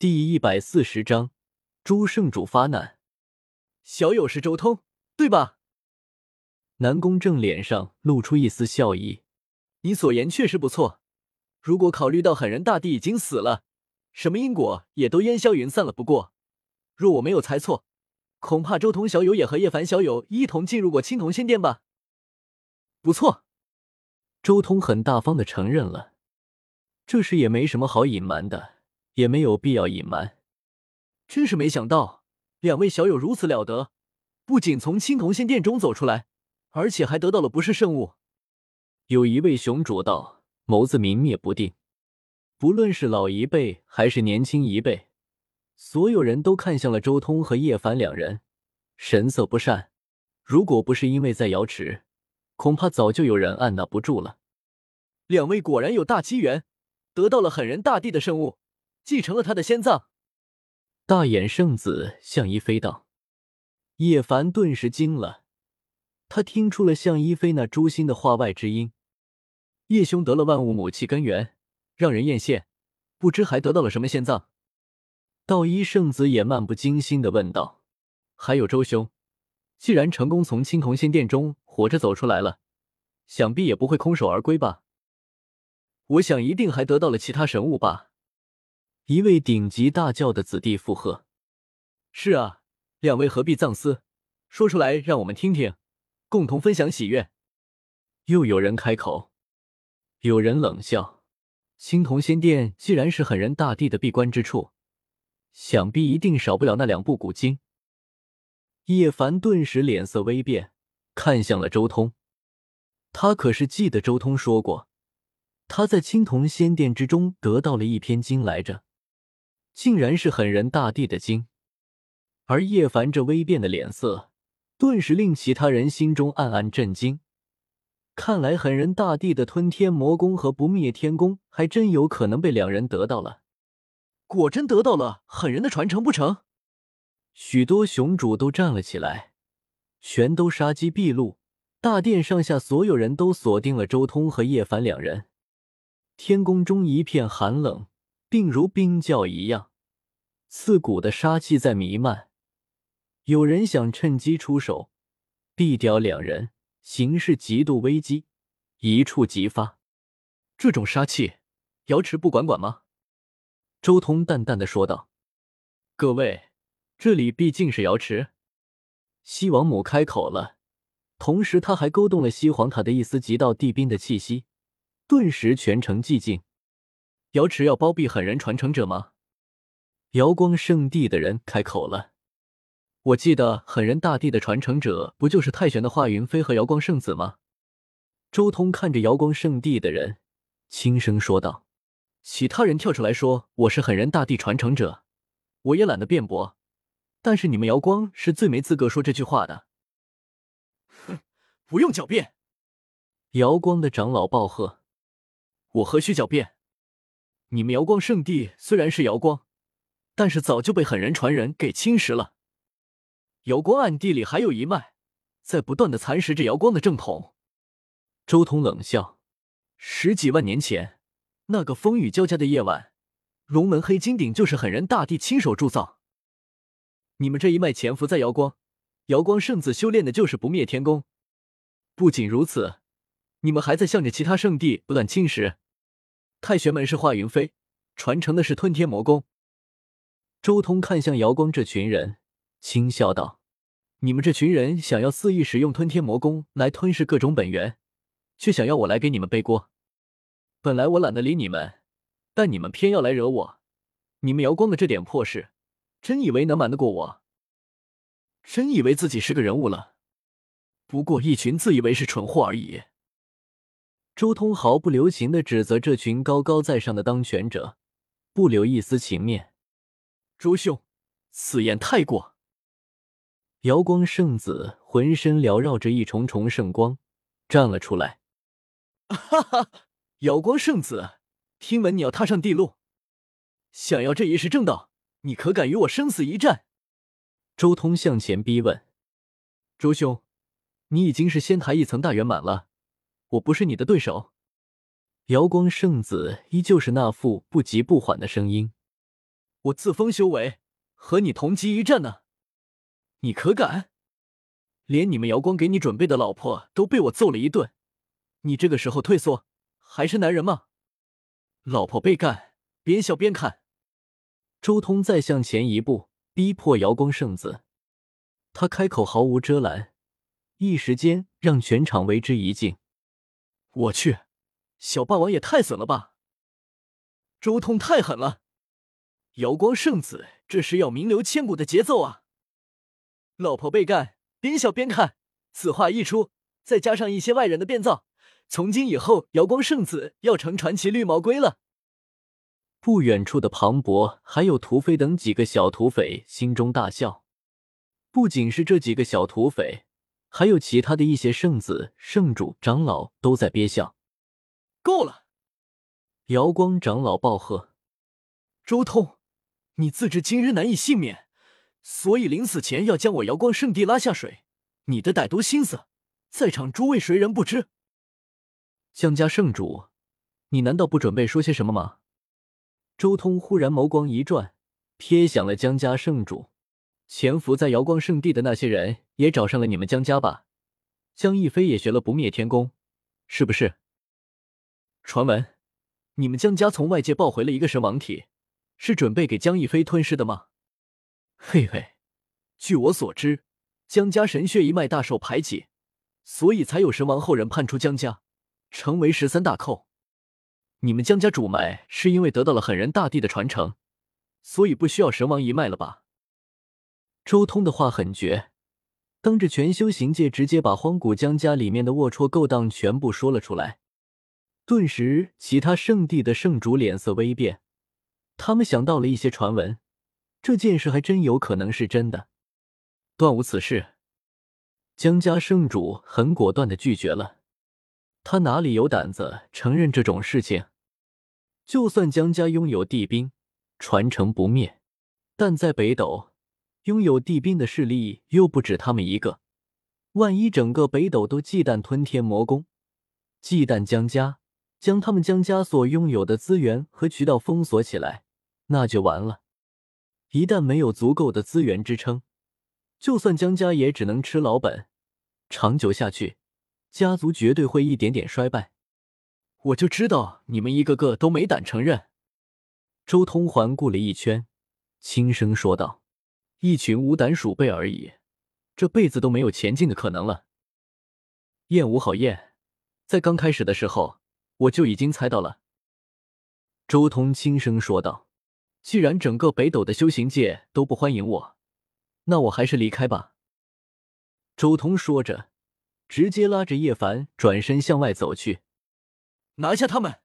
第一百四十章，诸圣主发难。小友是周通，对吧？南宫正脸上露出一丝笑意。你所言确实不错。如果考虑到狠人大帝已经死了，什么因果也都烟消云散了。不过，若我没有猜错，恐怕周通小友也和叶凡小友一同进入过青铜仙殿吧？不错，周通很大方的承认了。这事也没什么好隐瞒的。也没有必要隐瞒，真是没想到两位小友如此了得，不仅从青铜仙殿中走出来，而且还得到了不是圣物。有一位雄主道，眸子明灭不定。不论是老一辈还是年轻一辈，所有人都看向了周通和叶凡两人，神色不善。如果不是因为在瑶池，恐怕早就有人按捺不住了。两位果然有大机缘，得到了狠人大帝的圣物。继承了他的仙葬，大眼圣子向一飞道：“叶凡顿时惊了，他听出了向一飞那诛心的话外之音。叶兄得了万物母气根源，让人艳羡，不知还得到了什么仙葬？”道一圣子也漫不经心的问道：“还有周兄，既然成功从青铜仙殿中活着走出来了，想必也不会空手而归吧？我想一定还得到了其他神物吧。”一位顶级大教的子弟附和：“是啊，两位何必藏私？说出来让我们听听，共同分享喜悦。”又有人开口，有人冷笑：“青铜仙殿既然是狠人大帝的闭关之处，想必一定少不了那两部古经。”叶凡顿时脸色微变，看向了周通。他可是记得周通说过，他在青铜仙殿之中得到了一篇经来着。竟然是狠人大帝的经，而叶凡这微变的脸色，顿时令其他人心中暗暗震惊。看来狠人大帝的吞天魔功和不灭天功，还真有可能被两人得到了。果真得到了狠人的传承不成？许多雄主都站了起来，全都杀机毕露。大殿上下所有人都锁定了周通和叶凡两人，天宫中一片寒冷。并如冰窖一样，刺骨的杀气在弥漫。有人想趁机出手，毙掉两人，形势极度危机，一触即发。这种杀气，瑶池不管管吗？周通淡淡的说道：“各位，这里毕竟是瑶池。”西王母开口了，同时他还勾动了西皇塔的一丝极道地兵的气息，顿时全城寂静。瑶池要包庇狠人传承者吗？瑶光圣地的人开口了。我记得狠人大帝的传承者不就是太玄的华云飞和瑶光圣子吗？周通看着瑶光圣地的人，轻声说道：“其他人跳出来说我是狠人大帝传承者，我也懒得辩驳。但是你们瑶光是最没资格说这句话的。”哼，不用狡辩！瑶光的长老暴喝：“我何须狡辩？”你们瑶光圣地虽然是瑶光，但是早就被狠人传人给侵蚀了。瑶光暗地里还有一脉，在不断的蚕食着瑶光的正统。周通冷笑：十几万年前，那个风雨交加的夜晚，龙门黑金鼎就是狠人大帝亲手铸造。你们这一脉潜伏在瑶光，瑶光圣子修炼的就是不灭天功。不仅如此，你们还在向着其他圣地不断侵蚀。太玄门是华云飞传承的是吞天魔功。周通看向瑶光这群人，轻笑道：“你们这群人想要肆意使用吞天魔功来吞噬各种本源，却想要我来给你们背锅。本来我懒得理你们，但你们偏要来惹我。你们瑶光的这点破事，真以为能瞒得过我？真以为自己是个人物了？不过一群自以为是蠢货而已。”周通毫不留情的指责这群高高在上的当权者，不留一丝情面。周兄，此言太过。瑶光圣子浑身缭绕着一重重圣光，站了出来。哈哈，瑶光圣子，听闻你要踏上地路，想要这一世正道，你可敢与我生死一战？周通向前逼问。周兄，你已经是仙台一层大圆满了。我不是你的对手。瑶光圣子依旧是那副不急不缓的声音。我自封修为，和你同级一战呢。你可敢？连你们瑶光给你准备的老婆都被我揍了一顿，你这个时候退缩，还是男人吗？老婆被干，边笑边看。周通再向前一步，逼迫瑶光圣子。他开口毫无遮拦，一时间让全场为之一静。我去，小霸王也太损了吧！周通太狠了，瑶光圣子这是要名留千古的节奏啊！老婆被干，边笑边看。此话一出，再加上一些外人的变造，从今以后，瑶光圣子要成传奇绿毛龟了。不远处的庞博还有土匪等几个小土匪心中大笑。不仅是这几个小土匪，还有其他的一些圣子、圣主、长老都在憋笑。够了！瑶光长老暴喝：“周通，你自知今日难以幸免，所以临死前要将我瑶光圣地拉下水。你的歹毒心思，在场诸位谁人不知？”江家圣主，你难道不准备说些什么吗？周通忽然眸光一转，瞥向了江家圣主。潜伏在瑶光圣地的那些人也找上了你们江家吧？江逸飞也学了不灭天功，是不是？传闻你们江家从外界抱回了一个神王体，是准备给江逸飞吞噬的吗？嘿嘿，据我所知，江家神血一脉大受排挤，所以才有神王后人叛出江家，成为十三大寇。你们江家主脉是因为得到了狠人大帝的传承，所以不需要神王一脉了吧？周通的话很绝，当着全修行界，直接把荒古江家里面的龌龊勾当全部说了出来。顿时，其他圣地的圣主脸色微变，他们想到了一些传闻，这件事还真有可能是真的。断无此事，江家圣主很果断的拒绝了。他哪里有胆子承认这种事情？就算江家拥有地兵，传承不灭，但在北斗。拥有地兵的势力又不止他们一个，万一整个北斗都忌惮吞天魔功，忌惮江家，将他们江家所拥有的资源和渠道封锁起来，那就完了。一旦没有足够的资源支撑，就算江家也只能吃老本，长久下去，家族绝对会一点点衰败。我就知道你们一个个都没胆承认。周通环顾了一圈，轻声说道。一群无胆鼠辈而已，这辈子都没有前进的可能了。燕无好燕，在刚开始的时候我就已经猜到了。周通轻声说道：“既然整个北斗的修行界都不欢迎我，那我还是离开吧。”周通说着，直接拉着叶凡转身向外走去。拿下他们！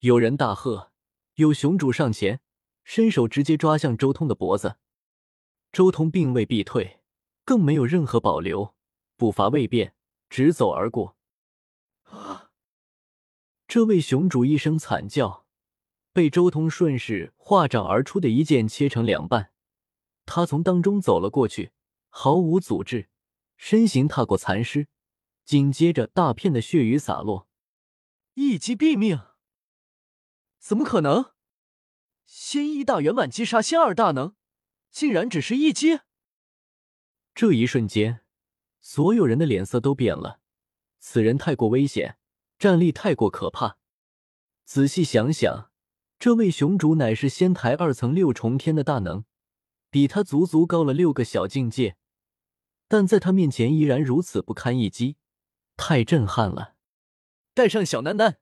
有人大喝，有雄主上前，伸手直接抓向周通的脖子。周通并未避退，更没有任何保留，步伐未变，直走而过。啊！这位雄主一声惨叫，被周通顺势化掌而出的一剑切成两半。他从当中走了过去，毫无阻滞，身形踏过残尸，紧接着大片的血雨洒落，一击毙命！怎么可能？仙一大圆满击杀仙二大能！竟然只是一击！这一瞬间，所有人的脸色都变了。此人太过危险，战力太过可怕。仔细想想，这位雄主乃是仙台二层六重天的大能，比他足足高了六个小境界，但在他面前依然如此不堪一击，太震撼了。带上小楠楠，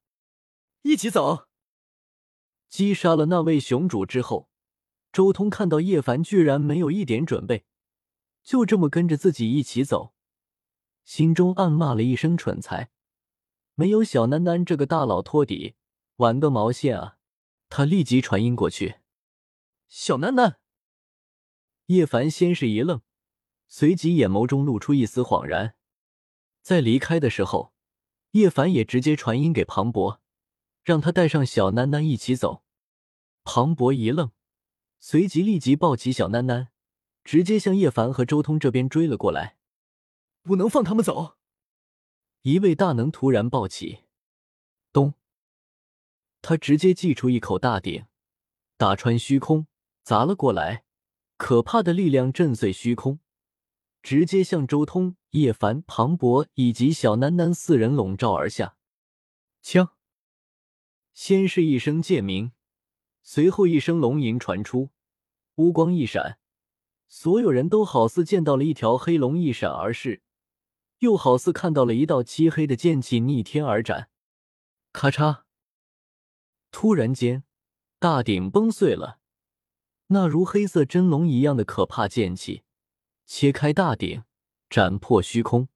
一起走！击杀了那位雄主之后。周通看到叶凡居然没有一点准备，就这么跟着自己一起走，心中暗骂了一声蠢材。没有小楠楠这个大佬托底，玩个毛线啊！他立即传音过去：“小楠楠。”叶凡先是一愣，随即眼眸中露出一丝恍然。在离开的时候，叶凡也直接传音给庞博，让他带上小楠楠一起走。庞博一愣。随即立即抱起小囡囡，直接向叶凡和周通这边追了过来。不能放他们走！一位大能突然暴起，咚！他直接祭出一口大鼎，打穿虚空，砸了过来，可怕的力量震碎虚空，直接向周通、叶凡、庞博以及小楠楠四人笼罩而下。枪！先是一声剑鸣，随后一声龙吟传出，乌光一闪，所有人都好似见到了一条黑龙一闪而逝，又好似看到了一道漆黑的剑气逆天而斩。咔嚓！突然间，大鼎崩碎了。那如黑色真龙一样的可怕剑气，切开大鼎，斩破虚空。